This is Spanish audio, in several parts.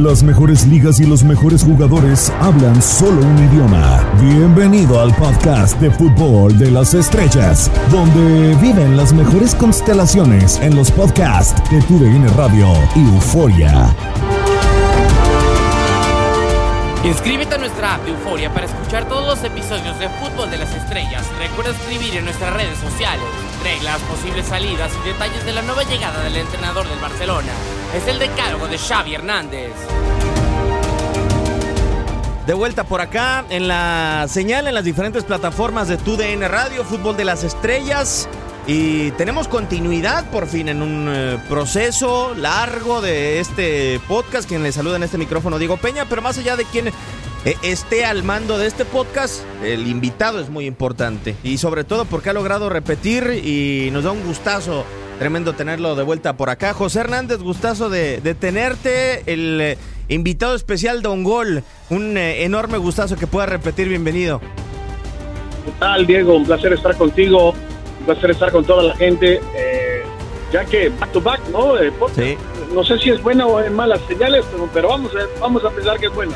Las mejores ligas y los mejores jugadores hablan solo un idioma. Bienvenido al podcast de fútbol de las estrellas, donde viven las mejores constelaciones en los podcasts de TUDN Radio y Euforia. Inscríbete a nuestra app de Euforia para escuchar todos los episodios de Fútbol de las Estrellas. Recuerda escribir en nuestras redes sociales. Reglas, posibles salidas y detalles de la nueva llegada del entrenador del Barcelona. Es el decálogo de Xavi Hernández. De vuelta por acá en la señal en las diferentes plataformas de TUDN Radio, Fútbol de las Estrellas. Y tenemos continuidad por fin en un eh, proceso largo de este podcast. Quien le saluda en este micrófono, Diego Peña. Pero más allá de quien eh, esté al mando de este podcast, el invitado es muy importante. Y sobre todo porque ha logrado repetir y nos da un gustazo tremendo tenerlo de vuelta por acá. José Hernández, gustazo de, de tenerte. El eh, invitado especial Don Gol. Un enorme gustazo que pueda repetir. Bienvenido. ¿Qué tal, Diego? Un placer estar contigo un placer estar con toda la gente, eh, ya que back to back, ¿no? Eh, Sí. No sé si es buena o es mala señales, pero, pero vamos, a, vamos a pensar que es buena.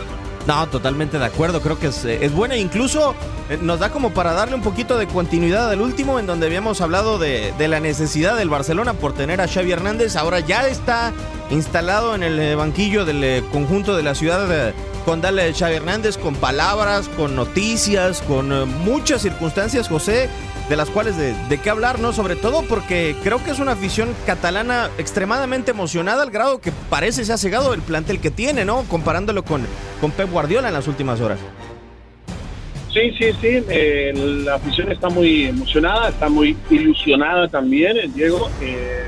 No, totalmente de acuerdo, creo que es, eh, es buena. Incluso eh, nos da como para darle un poquito de continuidad al último, en donde habíamos hablado de, de la necesidad del Barcelona por tener a Xavi Hernández. Ahora ya está instalado en el eh, banquillo del conjunto de la ciudad con Dale Xavi Hernández, con palabras, con noticias, con muchas circunstancias, José, de las cuales de, qué hablar, ¿no? Sobre todo porque creo que es una afición catalana extremadamente emocionada al grado que parece se ha cegado el plantel que tiene, ¿no? Comparándolo con, con Pep Guardiola en las últimas horas. Sí, sí, sí, eh, la afición está muy emocionada, está muy ilusionada también, eh, Diego. Eh,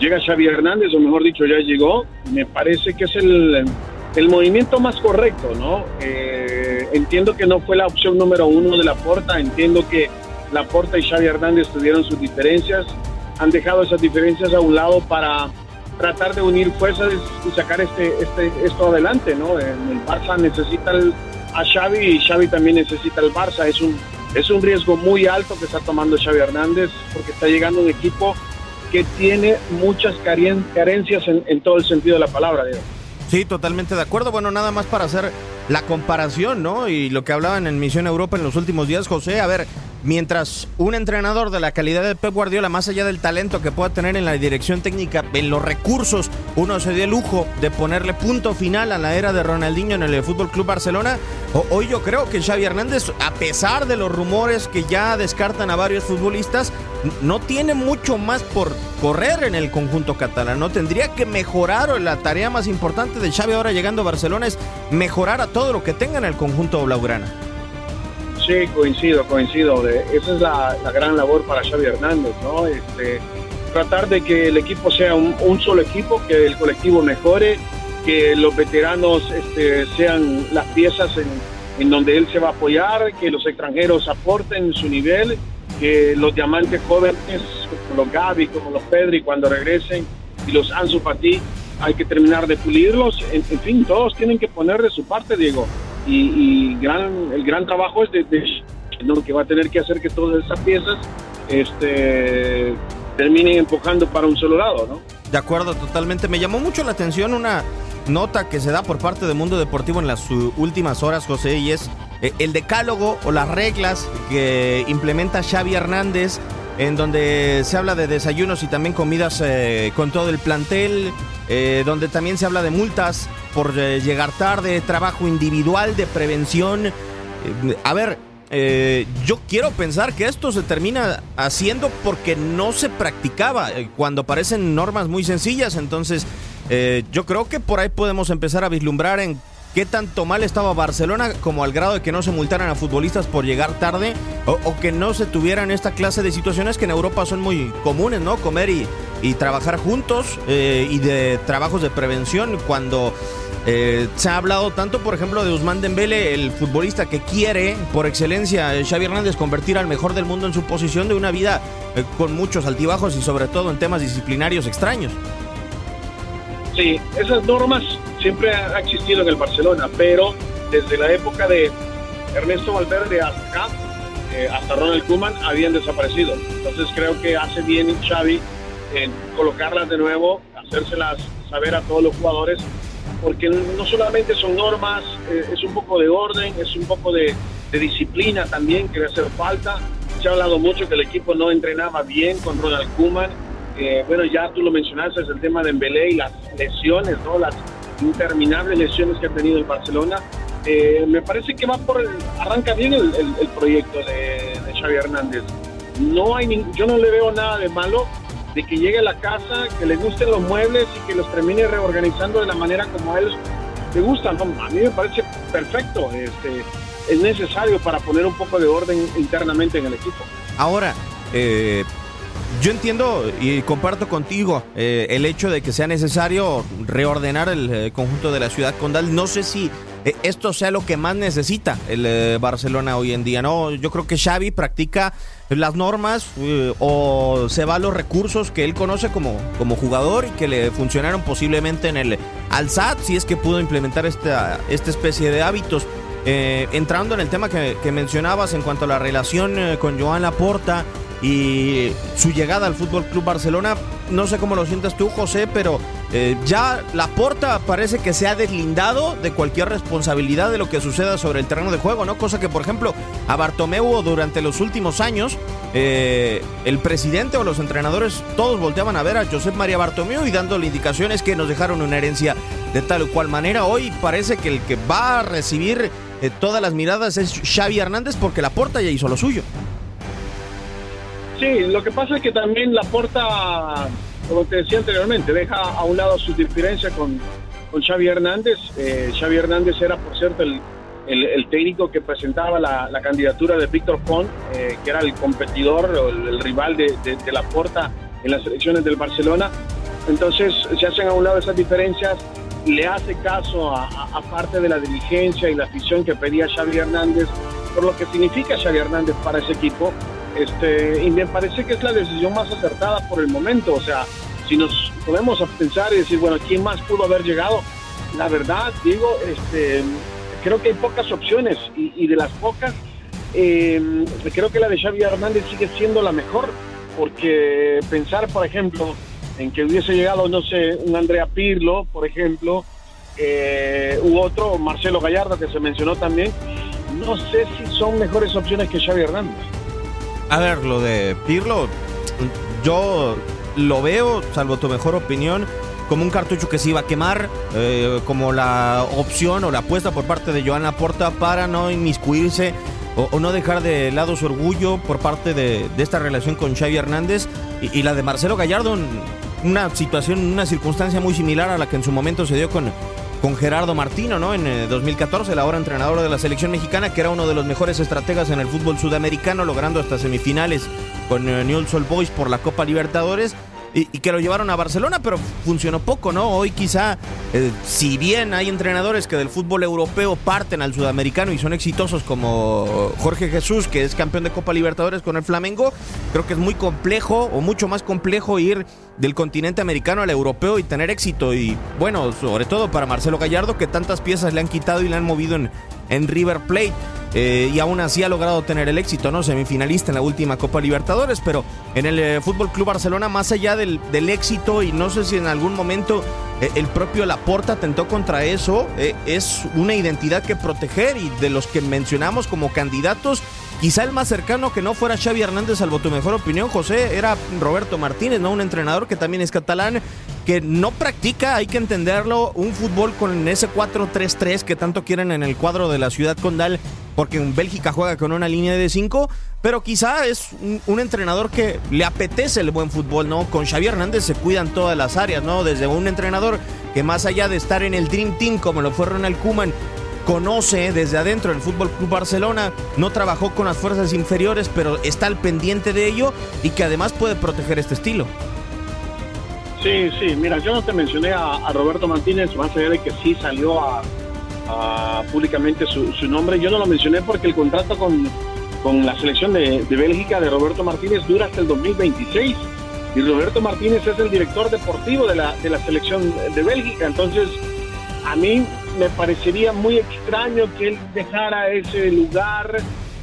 llega Xavi Hernández, o mejor dicho, ya llegó. Me parece que es el, el movimiento más correcto, ¿no? Entiendo que no fue la opción número uno de la Porta, entiendo que la Porta y Xavi Hernández tuvieron sus diferencias, han dejado esas diferencias a un lado para tratar de unir fuerzas y sacar este, este, esto adelante, ¿no? El Barça necesita a Xavi y Xavi también necesita el Barça. Es un, es un riesgo muy alto que está tomando Xavi Hernández porque está llegando un equipo que tiene muchas carencias en, todo el sentido de la palabra. Sí, totalmente de acuerdo. Bueno, nada más para hacer la comparación, ¿no? Y lo que hablaban en Misión Europa en los últimos días, José, a ver, mientras un entrenador de la calidad de Pep Guardiola, más allá del talento que pueda tener en la dirección técnica, en los recursos, uno se dio el lujo de ponerle punto final a la era de Ronaldinho en el Fútbol Club Barcelona. Hoy yo creo que Xavi Hernández, a pesar de los rumores que ya descartan a varios futbolistas, no tiene mucho más por correr en el conjunto catalán. No tendría que mejorar la tarea más importante de Xavi ahora llegando a Barcelona es mejorar a todo lo que tenga en el conjunto blaugrana. Sí, coincido, coincido. Esa es la, gran labor para Xavi Hernández, ¿no? Este, tratar de que el equipo sea un, solo equipo, que el colectivo mejore, que los veteranos este, sean las piezas en donde él se va a apoyar, que los extranjeros aporten su nivel, que los diamantes jóvenes, como los Gaby, como los Pedri, cuando regresen, y los Ansu Fati, hay que terminar de pulirlos. En, fin, todos tienen que poner de su parte, Diego. Y, y gran, el gran trabajo es de, de ¿no? que va a tener que hacer que todas esas piezas este, terminen empujando para un solo lado, ¿no? De acuerdo, totalmente. Me llamó mucho la atención una nota que se da por parte de Mundo Deportivo en las últimas horas, José, y es el decálogo o las reglas que implementa Xavi Hernández, en donde se habla de desayunos y también comidas eh, con todo el plantel, eh, donde también se habla de multas por eh, llegar tarde, trabajo individual de prevención. Eh, a ver, eh, yo quiero pensar que esto se termina haciendo porque no se practicaba eh, cuando parecen normas muy sencillas. Entonces, eh, yo creo que por ahí podemos empezar a vislumbrar en qué tanto mal estaba Barcelona como al grado de que no se multaran a futbolistas por llegar tarde o, que no se tuvieran esta clase de situaciones que en Europa son muy comunes, ¿no? Comer y, trabajar juntos eh, y de trabajos de prevención cuando eh, se ha hablado tanto, por ejemplo, de Usman Dembele, el futbolista que quiere, por excelencia, Xavi Hernández, convertir al mejor del mundo en su posición de una vida eh, con muchos altibajos y sobre todo en temas disciplinarios extraños. Sí, esas normas siempre ha existido en el Barcelona, pero desde la época de Ernesto Valverde hasta acá, eh, hasta Ronald Koeman, habían desaparecido. Entonces creo que hace bien Xavi en colocarlas de nuevo, hacérselas saber a todos los jugadores, porque no solamente son normas, eh, es un poco de orden, es un poco de, disciplina también que le hace falta. Se ha hablado mucho que el equipo no entrenaba bien con Ronald Koeman. Eh, bueno, ya tú lo mencionaste, es el tema de Embelé y las lesiones, ¿no? Las interminables lesiones que ha tenido el Barcelona. Eh, me parece que va por el, arranca bien el, proyecto de, de, Xavi Hernández. No hay yo no le veo nada de malo de que llegue a la casa, que le gusten los muebles y que los termine reorganizando de la manera como a él le gustan. a mí me parece perfecto. Este, es necesario para poner un poco de orden internamente en el equipo. Ahora, eh, yo entiendo y comparto contigo eh, el hecho de que sea necesario reordenar el eh, conjunto de la ciudad condal. No sé si eh, esto sea lo que más necesita el Barcelona hoy en día. No, yo creo que Xavi practica las normas o se va a los recursos que él conoce como, como jugador y que le funcionaron posiblemente en el Alsat, si es que pudo implementar esta, esta especie de hábitos. entrando en el tema que, que, mencionabas en cuanto a la relación con Joan Laporta, y su llegada al Fútbol Club Barcelona. No sé cómo lo sientes tú, José, pero eh, ya la porta parece que se ha deslindado de cualquier responsabilidad de lo que suceda sobre el terreno de juego, ¿no? Cosa que, por ejemplo, a Bartomeu durante los últimos años, eh, el presidente o los entrenadores todos volteaban a ver a Josep María Bartomeu y dándole indicaciones que nos dejaron una herencia de tal o cual manera. Hoy parece que el que va a recibir eh, todas las miradas es Xavi Hernández porque la porta ya hizo lo suyo. Sí, lo que pasa es que también la porta, como te decía anteriormente, deja a un lado su diferencia con, con Xavi Hernández. Eh, Xavi Hernández era, por cierto, el, el, técnico que presentaba la, candidatura de Víctor Font, eh, que era el competidor o el, rival de, de, la porta en las elecciones del Barcelona. Entonces se hacen a un lado esas diferencias, le hace caso a, a, parte de la dirigencia y la afición que pedía Xavi Hernández, por lo que significa Xavi Hernández para ese equipo este, y me parece que es la decisión más acertada por el momento. O sea, si nos podemos pensar y decir, bueno, ¿quién más pudo haber llegado? La verdad, digo, este, creo que hay pocas opciones y, de las pocas, em, creo que la de Xavi Hernández sigue siendo la mejor, porque pensar, por ejemplo, en que hubiese llegado, no sé, un Andrea Pirlo, por ejemplo, eh, u otro, Marcelo Gallardo, que se mencionó también, no sé si son mejores opciones que Xavi Hernández. A ver, lo de Pirlo, yo lo veo, salvo tu mejor opinión, como un cartucho que se iba a quemar, eh, como la opción o la apuesta por parte de Joan Laporta para no inmiscuirse o, no dejar de lado su orgullo por parte de, esta relación con Xavi Hernández y, la de Marcelo Gallardo, una situación, una circunstancia muy similar a la que en su momento se dio con con Gerardo Martino, ¿no? En 2014, el ahora entrenador de la selección mexicana, que era uno de los mejores estrategas en el fútbol sudamericano, logrando hasta semifinales con eh, Newell's Boys por la Copa Libertadores y, que lo llevaron a Barcelona, pero funcionó poco, ¿no? Hoy quizá, eh, si bien hay entrenadores que del fútbol europeo parten al sudamericano y son exitosos como Jorge Jesús, que es campeón de Copa Libertadores con el Flamengo, creo que es muy complejo o mucho más complejo ir del continente americano al europeo y tener éxito. Y bueno, sobre todo para Marcelo Gallardo, que tantas piezas le han quitado y le han movido en, en River Plate. Eh, y aún así ha logrado tener el éxito, ¿no? Semifinalista en la última Copa Libertadores, pero en el eh, Fútbol Club Barcelona, más allá del, éxito, y no sé si en algún momento eh, el propio Laporta atentó contra eso, es una identidad que proteger y de los que mencionamos como candidatos. Quizá el más cercano que no fuera Xavi Hernández, salvo tu mejor opinión, José, era Roberto Martínez, ¿no? Un entrenador que también es catalán, que no practica, hay que entenderlo, un fútbol con ese 4-3-3 que tanto quieren en el cuadro de la ciudad condal porque en Bélgica juega con una línea de 5, pero quizá es un, entrenador que le apetece el buen fútbol, ¿no? Con Xavi Hernández se cuidan todas las áreas, ¿no? Desde un entrenador que más allá de estar en el Dream Team, como lo fue Ronald Koeman, conoce desde adentro el Fútbol Club Barcelona, no trabajó con las fuerzas inferiores, pero está al pendiente de ello y que además puede proteger este estilo. Sí, sí, mira, yo no te mencioné a, Roberto Martínez, más allá de que sí salió a públicamente su, nombre. Yo no lo mencioné porque el contrato con, la selección de, Bélgica de Roberto Martínez dura hasta el 2026 y Roberto Martínez es el director deportivo de la, de la selección de Bélgica. Entonces, a mí me parecería muy extraño que él dejara ese lugar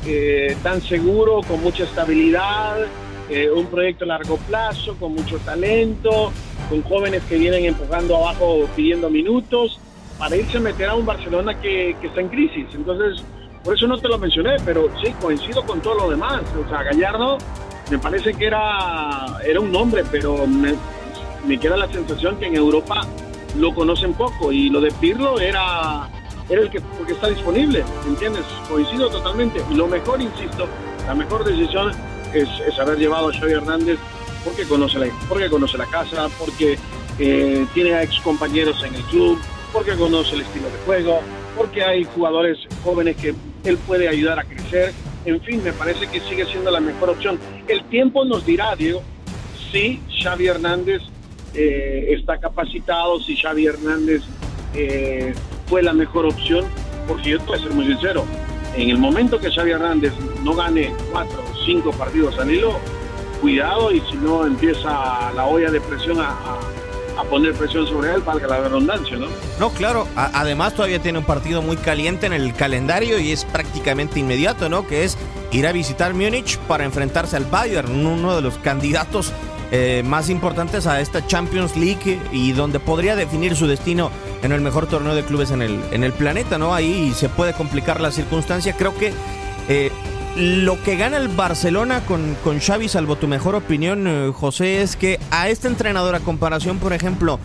eh, tan seguro, con mucha estabilidad, eh, un proyecto a largo plazo, con mucho talento, con jóvenes que vienen empujando abajo pidiendo minutos para irse a meter a un Barcelona que, que está en crisis. Entonces, por eso no te lo mencioné, pero sí, coincido con todo lo demás. O sea, Gallardo me parece que era, era un nombre, pero me, me queda la sensación que en Europa lo conocen poco y lo de Pirlo era, era el que porque está disponible, ¿entiendes? Coincido totalmente. Lo mejor, insisto, la mejor decisión es, es haber llevado a Xavi Hernández porque conoce la, porque conoce la casa, porque eh, tiene a ex compañeros en el club, porque conoce el estilo de juego, porque hay jugadores jóvenes que él puede ayudar a crecer. En fin, me parece que sigue siendo la mejor opción. El tiempo nos dirá, Diego, si Xavi Hernández eh, está capacitado, si Xavi Hernández eh, fue la mejor opción, porque yo te voy a ser muy sincero, en el momento que Xavi Hernández no gane cuatro cinco partidos al hilo, cuidado y si no empieza la olla de presión a, poner presión sobre él, valga la redundancia, ¿no? No, claro. Además todavía tiene un partido muy caliente en el calendario y es prácticamente inmediato, ¿no? Que es ir a visitar Múnich para enfrentarse al Bayern, uno de los candidatos eh, más importantes a esta Champions League y donde podría definir su destino en el mejor torneo de clubes en el, en el planeta, ¿no? Ahí se puede complicar la circunstancia. Creo que eh, lo que gana el Barcelona con, con Xavi, salvo tu mejor opinión, eh, José, es que a este entrenador, a comparación, por ejemplo,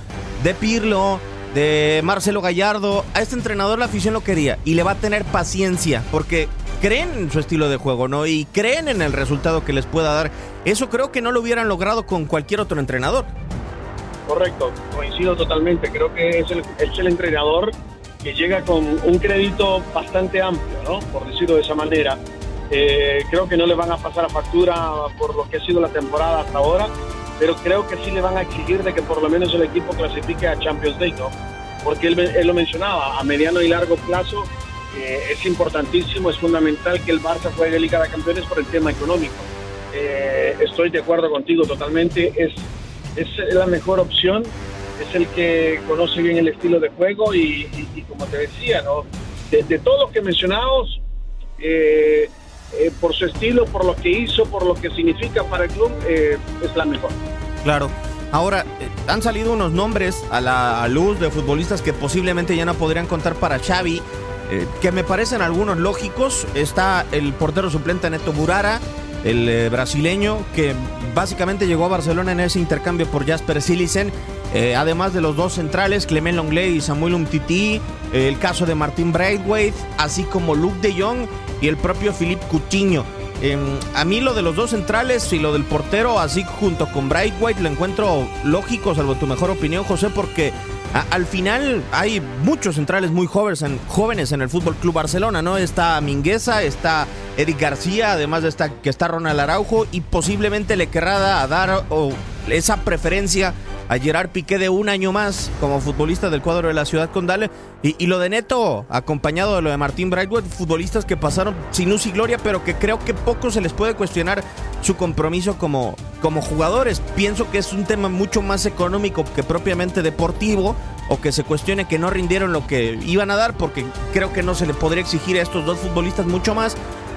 de Pirlo, de Marcelo Gallardo, a este entrenador la afición lo quería y le va a tener paciencia porque creen en su estilo de juego, ¿no? Y creen en el resultado que les pueda dar. Eso creo que no lo hubieran logrado con cualquier otro entrenador. Correcto, coincido totalmente. Creo que es el, es el entrenador que llega con un crédito bastante amplio, ¿no? Por decirlo de esa manera. Eh, creo que no le van a pasar a factura por lo que ha sido la temporada hasta ahora, pero creo que sí le van a exigir de que por lo menos el equipo clasifique a Champions League, ¿no? Porque él, él lo mencionaba, a mediano y largo plazo eh, es importantísimo, es fundamental que el Barça juegue Liga de Campeones por el tema económico. Eh, estoy de acuerdo contigo totalmente, es, es la mejor opción, es el que conoce bien el estilo de juego y, y- y como te decía, ¿no? de, de todos los que mencionamos, eh, eh, por su estilo, por lo que hizo, por lo que significa para el club, eh, es la mejor. Claro. Ahora, eh, han salido unos nombres a la luz de futbolistas que posiblemente ya no podrían contar para Xavi, que me parecen algunos lógicos. Está el portero suplente Neto Burara, el brasileño, que básicamente llegó a Barcelona en ese intercambio por Jasper Silicen. Eh, además de los dos centrales, Clement Longley y Samuel Umtiti, eh, el caso de Martín Braithwaite, así como Luke de Jong y el propio Philippe Coutinho. Eh, a mí lo de los dos centrales y lo del portero, así junto con Braithwaite, lo encuentro lógico, salvo tu mejor opinión, José, porque al final hay muchos centrales muy jóvenes en, el Fútbol Club Barcelona, ¿no? Está Mingueza, está Eric García, además de esta, que está Ronald Araujo, y posiblemente le querrá da- dar esa preferencia a Gerard Piqué de un año más como futbolista del cuadro de la ciudad condal. Y, y lo de Neto, acompañado de lo de Martín Brightwood, futbolistas que pasaron sin luz y gloria, pero que creo que poco se les puede cuestionar su compromiso como, como jugadores. Pienso que es un tema mucho más económico que propiamente deportivo, o que se cuestione que no rindieron lo que iban a dar, porque creo que no se le podría exigir a estos dos futbolistas mucho más.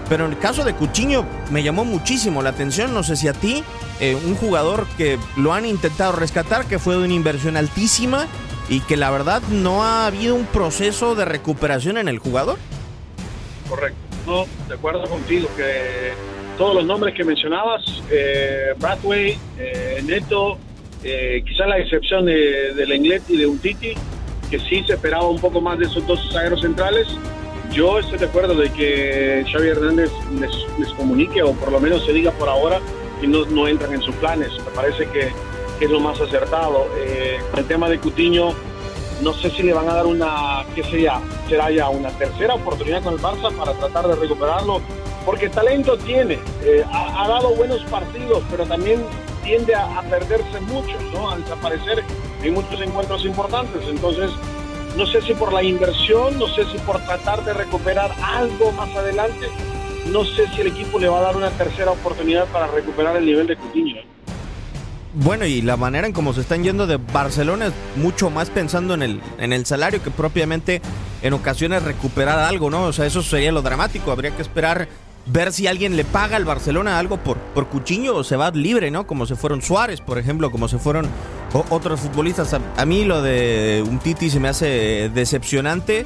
Pero en el caso de Cuchiño me llamó muchísimo la atención, no sé si a ti, eh, un jugador que lo han intentado rescatar, que fue de una inversión altísima y que la verdad no ha habido un proceso de recuperación en el jugador. Correcto. No, de acuerdo contigo que todos los nombres que mencionabas, eh, Bradway, eh, Neto, eh, quizá la excepción de, de Lenglet y de Untiti, que sí se esperaba un poco más de esos dos zagueros centrales. Yo estoy de acuerdo de que Xavi Hernández les, les comunique o por lo menos se diga por ahora que no, no entran en sus planes. Me parece que, es lo más acertado. Eh, el tema de Cutiño, no sé si le van a dar una, ¿qué sería? Será ya una tercera oportunidad con el Barça para tratar de recuperarlo, porque talento tiene, eh, ha, ha, dado buenos partidos, pero también tiende a, a, perderse mucho, ¿no? A desaparecer en muchos encuentros importantes. Entonces, no sé si por la inversión, no sé si por tratar de recuperar algo más adelante, no sé si el equipo le va a dar una tercera oportunidad para recuperar el nivel de Coutinho. ¿eh? Bueno, y la manera en cómo se están yendo de Barcelona es mucho más pensando en el, en el salario que propiamente en ocasiones recuperar algo, ¿no? O sea, eso sería lo dramático. Habría que esperar ver si alguien le paga al Barcelona algo por, por Cuchiño o se va libre, ¿no? Como se fueron Suárez, por ejemplo, como se fueron otros futbolistas. A, mí lo de un Titi se me hace decepcionante.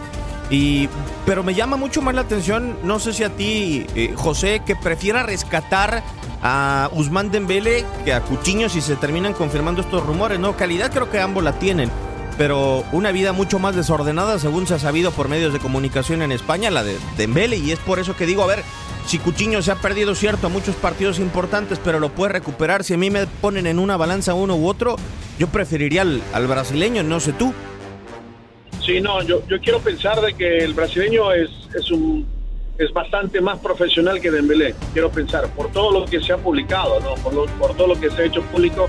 Y, pero me llama mucho más la atención, no sé si a ti, eh, José, que prefiera rescatar a Usman Dembele que a Cuchiño si se terminan confirmando estos rumores, ¿no? Calidad creo que ambos la tienen pero una vida mucho más desordenada, según se ha sabido por medios de comunicación en España, la de Dembele, y es por eso que digo, a ver, si Cuchiño se ha perdido, cierto, muchos partidos importantes, pero lo puede recuperar. Si a mí me ponen en una balanza uno u otro, yo preferiría al, brasileño, no sé tú. Sí, no, yo, quiero pensar de que el brasileño es, es un es bastante más profesional que Dembélé, quiero pensar, por todo lo que se ha publicado, ¿no? por, por todo lo que se ha hecho público,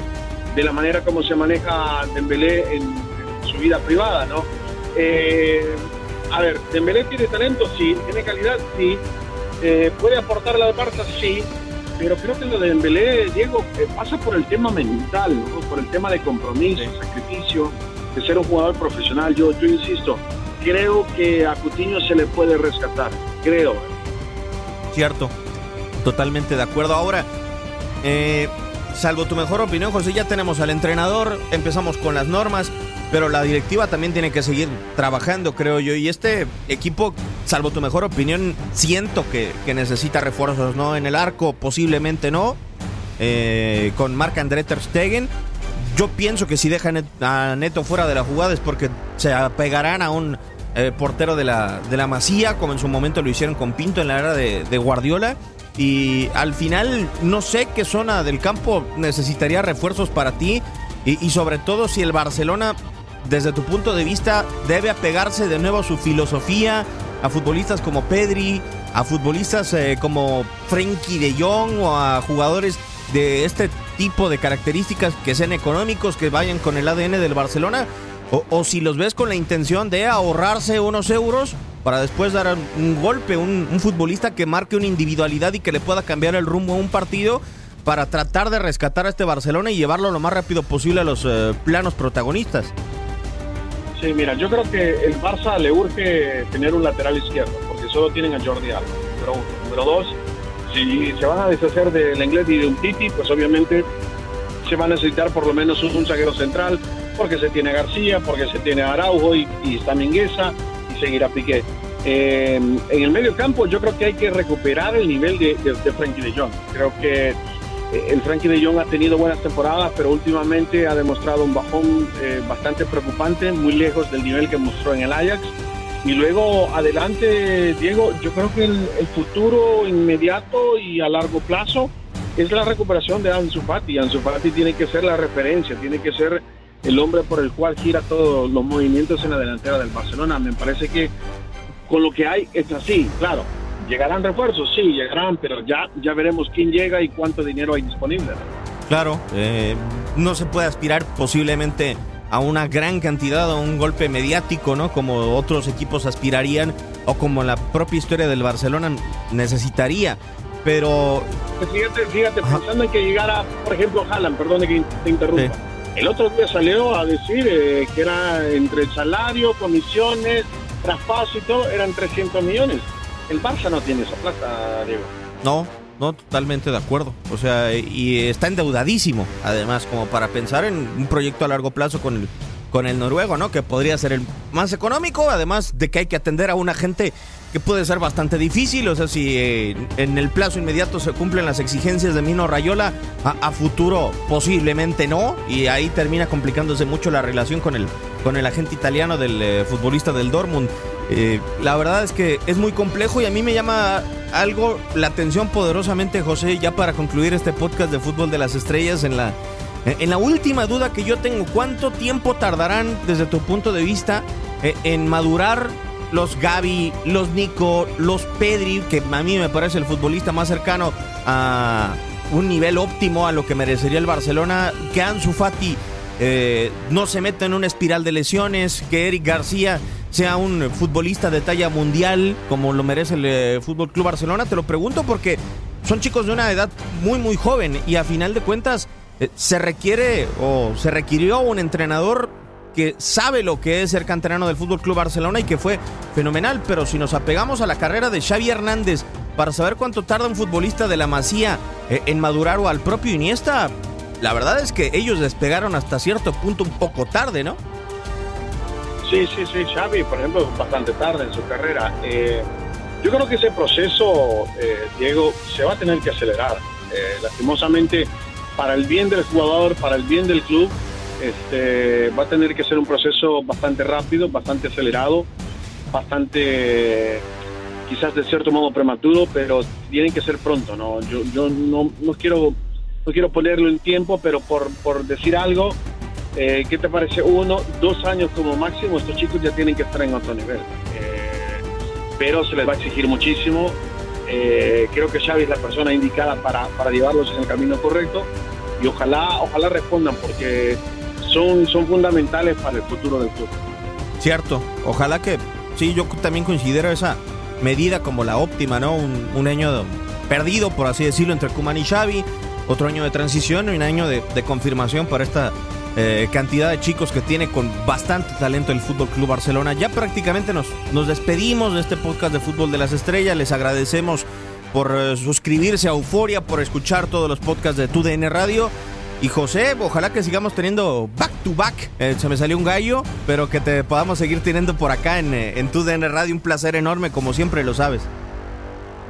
de la manera como se maneja Dembélé en, su vida privada, ¿no? Eh, a ver, Dembélé tiene talento, sí, tiene calidad, sí, eh, puede aportar la de Barça, sí, pero creo que lo de Dembélé, Diego, eh, pasa por el tema mental, por el tema de compromiso, sacrificio, de ser un jugador profesional. Yo, yo insisto, creo que a Coutinho se le puede rescatar, creo. Cierto, totalmente de acuerdo. Ahora, eh, salvo tu mejor opinión, José, ya tenemos al entrenador, empezamos con las normas pero la directiva también tiene que seguir trabajando, creo yo. Y este equipo, salvo tu mejor opinión, siento que, necesita refuerzos, ¿no? En el arco, posiblemente no. Eh, con Marc André Ter Stegen. Yo pienso que si dejan a Neto fuera de la jugada es porque se apegarán a un eh, portero de la, de la Masía, como en su momento lo hicieron con Pinto en la era de, Guardiola. Y al final, no sé qué zona del campo necesitaría refuerzos para ti. y, sobre todo si el Barcelona desde tu punto de vista, debe apegarse de nuevo a su filosofía, a futbolistas como Pedri, a futbolistas eh, como Frenkie de Jong o a jugadores de este tipo de características que sean económicos, que vayan con el ADN del Barcelona? O, si los ves con la intención de ahorrarse unos euros para después dar un golpe, un, un futbolista que marque una individualidad y que le pueda cambiar el rumbo a un partido para tratar de rescatar a este Barcelona y llevarlo lo más rápido posible a los eh, planos protagonistas. Sí, mira, yo creo que el Barça le urge tener un lateral izquierdo, porque solo tienen a Jordi Alba, número uno. Número dos, si se van a deshacer del inglés y de un Titi, pues obviamente se va a necesitar por lo menos un, zaguero central, porque se tiene a García, porque se tiene a Araujo y, está Mingueza y seguirá Piqué. Eh, en el medio campo yo creo que hay que recuperar el nivel de, de, de Frankie de Jong. Creo que eh, el Frankie de Jong ha tenido buenas temporadas, pero últimamente ha demostrado un bajón eh, bastante preocupante, muy lejos del nivel que mostró en el Ajax. Y luego adelante, Diego, yo creo que el, futuro inmediato y a largo plazo es la recuperación de Ansu Fati. Ansu Fati tiene que ser la referencia, tiene que ser el hombre por el cual gira todos los movimientos en la delantera del Barcelona. Me parece que con lo que hay es así, claro ¿Llegarán refuerzos? Sí, llegarán, pero ya, ya veremos quién llega y cuánto dinero hay disponible. Claro, eh, no se puede aspirar posiblemente a una gran cantidad, a un golpe mediático, ¿no? Como otros equipos aspirarían o como la propia historia del Barcelona necesitaría. Pero. Pues fíjate, pensando en que llegara, por ejemplo, Haaland, perdón que te interrumpa. El otro día salió a decir eh, que era entre el salario, comisiones, traspaso y todo, eran 300 millones. El Barça no tiene esa plata, Diego. No, no, totalmente de acuerdo. O sea, y está endeudadísimo, además, como para pensar en un proyecto a largo plazo con el, con el noruego, ¿no? Que podría ser el más económico, además de que hay que atender a una gente que puede ser bastante difícil. O sea, si eh, en el plazo inmediato se cumplen las exigencias de Mino Rayola, a, futuro posiblemente no. Y ahí termina complicándose mucho la relación con el, con el agente italiano del eh, futbolista del Dortmund. Eh, la verdad es que es muy complejo y a mí me llama algo la atención poderosamente, José, ya para concluir este podcast de fútbol de las estrellas en la, en la última duda que yo tengo, ¿cuánto tiempo tardarán desde tu punto de vista eh, en madurar los Gaby, los Nico, los Pedri, que a mí me parece el futbolista más cercano a un nivel óptimo a lo que merecería el Barcelona, que Ansu Fati eh, no se meta en una espiral de lesiones, que Eric García sea un futbolista de talla mundial como lo merece el eh, Fútbol Club Barcelona? Te lo pregunto porque son chicos de una edad muy muy joven y a final de cuentas eh, se requiere o se requirió un entrenador que sabe lo que es ser canterano del Fútbol Club Barcelona y que fue fenomenal, pero si nos apegamos a la carrera de Xavi Hernández para saber cuánto tarda un futbolista de la Masía en madurar o al propio Iniesta, la verdad es que ellos despegaron hasta cierto punto un poco tarde, ¿no? Sí, sí, sí, Xavi, por ejemplo, bastante tarde en su carrera. Eh, yo creo que ese proceso, eh, Diego, se va a tener que acelerar. Eh, lastimosamente, para el bien del jugador, para el bien del club, este, va a tener que ser un proceso bastante rápido, bastante acelerado, bastante, quizás de cierto modo prematuro, pero tienen que ser pronto. ¿no? Yo, yo no, no, quiero, no quiero ponerlo en tiempo, pero por, por decir algo, eh, ¿qué te parece? Uno, dos años como máximo, estos chicos ya tienen que estar en otro nivel. Eh, pero se les va a exigir muchísimo. Eh, creo que Xavi es la persona indicada para, para llevarlos en el camino correcto y ojalá, ojalá respondan porque son, son fundamentales para el futuro del club. Cierto, ojalá que, sí, yo también considero esa medida como la óptima, ¿no? Un, un año perdido, por así decirlo, entre Kuman y Xavi, otro año de transición y un año de, confirmación para esta eh, cantidad de chicos que tiene con bastante talento el Fútbol Club Barcelona. Ya prácticamente nos, nos despedimos de este podcast de Fútbol de las Estrellas. Les agradecemos por eh, suscribirse a Euforia, por escuchar todos los podcasts de TUDN Radio. Y José, ojalá que sigamos teniendo back to back. Eh, se me salió un gallo, pero que te podamos seguir teniendo por acá en, en TUDN Radio. Un placer enorme, como siempre lo sabes.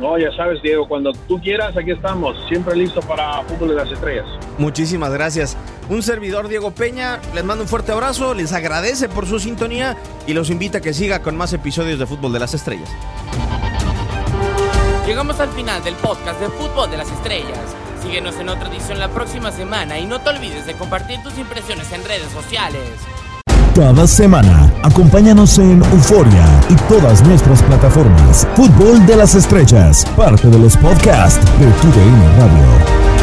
No, ya sabes, Diego, cuando tú quieras, aquí estamos, siempre listo para Fútbol de las Estrellas. Muchísimas gracias. Un servidor, Diego Peña, les mando un fuerte abrazo, les agradece por su sintonía y los invita a que siga con más episodios de Fútbol de las Estrellas. Llegamos al final del podcast de Fútbol de las Estrellas. Síguenos en otra edición la próxima semana y no te olvides de compartir tus impresiones en redes sociales. Cada semana, acompáñanos en Euforia y todas nuestras plataformas. Fútbol de las Estrellas, parte de los podcasts de TUDN Radio.